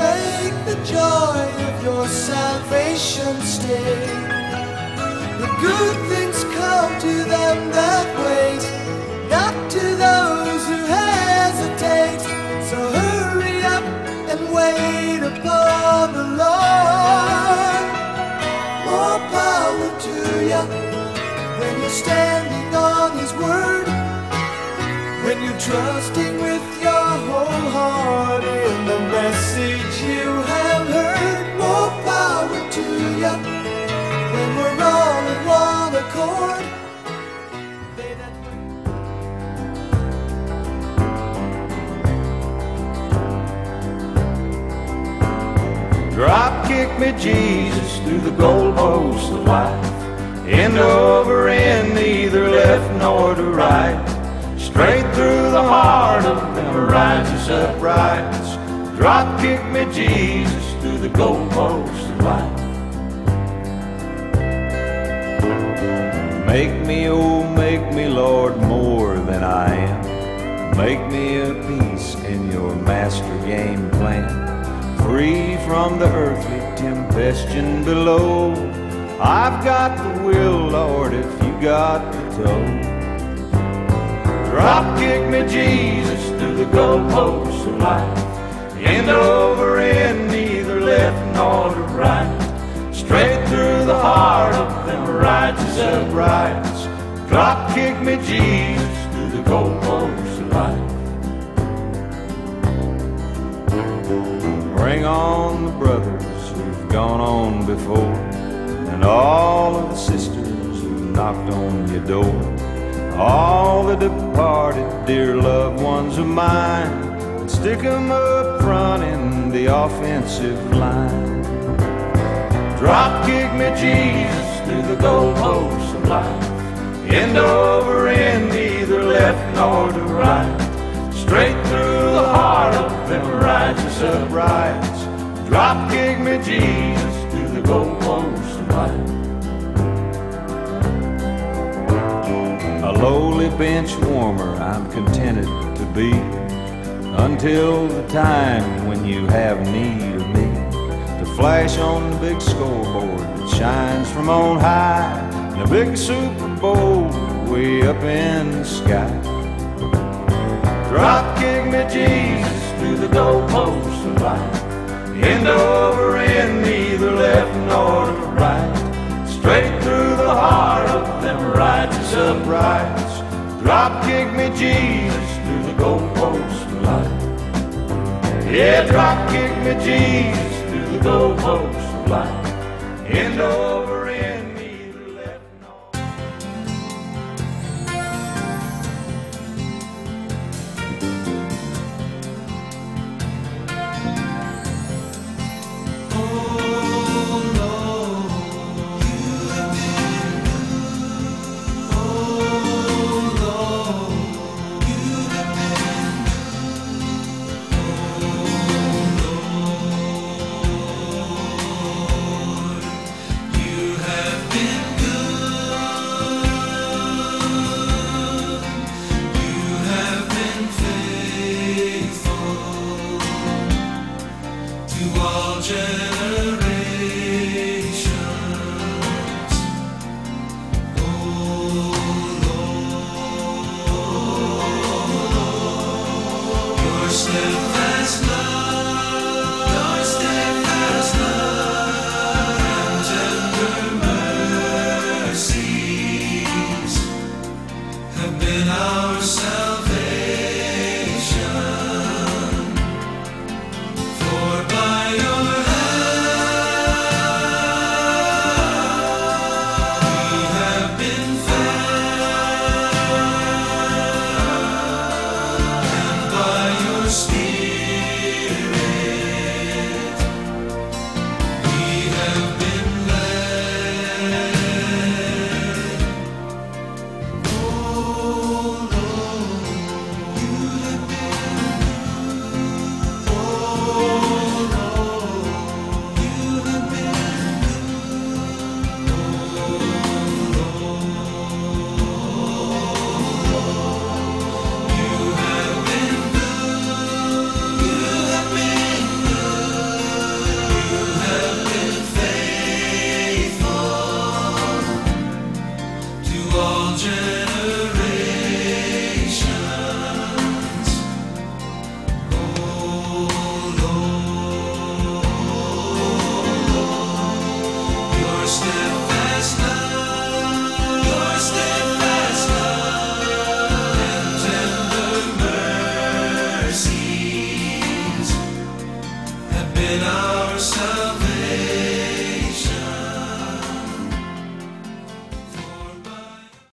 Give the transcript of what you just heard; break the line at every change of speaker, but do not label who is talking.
make the joy of your salvation stay. The good things come to them that wait, not to those who hesitate. So hurry up and wait upon the Lord. More power to you when you're standing on His word. When you're trusting with in the message you have heard. More power to when we're all in one accord.
Drop kick me, Jesus, through the goalposts of life. End over end, neither left nor to right. Straight through the heart of righteous uprights. Drop kick me, Jesus, through the goalposts of life. Make me, oh, make me, Lord, more than I am. Make me a piece in your master game plan. Free from the earthly tempestion below. I've got the will, Lord, if you got the toe. Drop kick me, Jesus, through the goalposts of life. End over end, neither left nor to right. Straight through the heart of them righteous uprights. Drop kick me, Jesus, through the goalposts of life. Bring on the brothers who've gone on before, and all of the sisters who've knocked on your door. All the departed dear loved ones of mine, and stick 'em up front in the offensive line. Drop kick me, Jesus, through the goalposts of life. End over end, neither left nor to right. Straight through the heart of them righteous uprights. Drop kick me, Jesus, through the goalposts of life. Bench warmer I'm contented to be until the time when you have need of me to flash on the big scoreboard that shines from on high in a big Super Bowl way up in the sky. Drop kick me, Jesus, through the goalposts of life. End over end, neither left nor to right. Straight through the heart of them righteous uprights. Drop kick me, Jesus, through the goalposts of life. Yeah, drop kick me, Jesus, through the goalposts of life. End over wasted.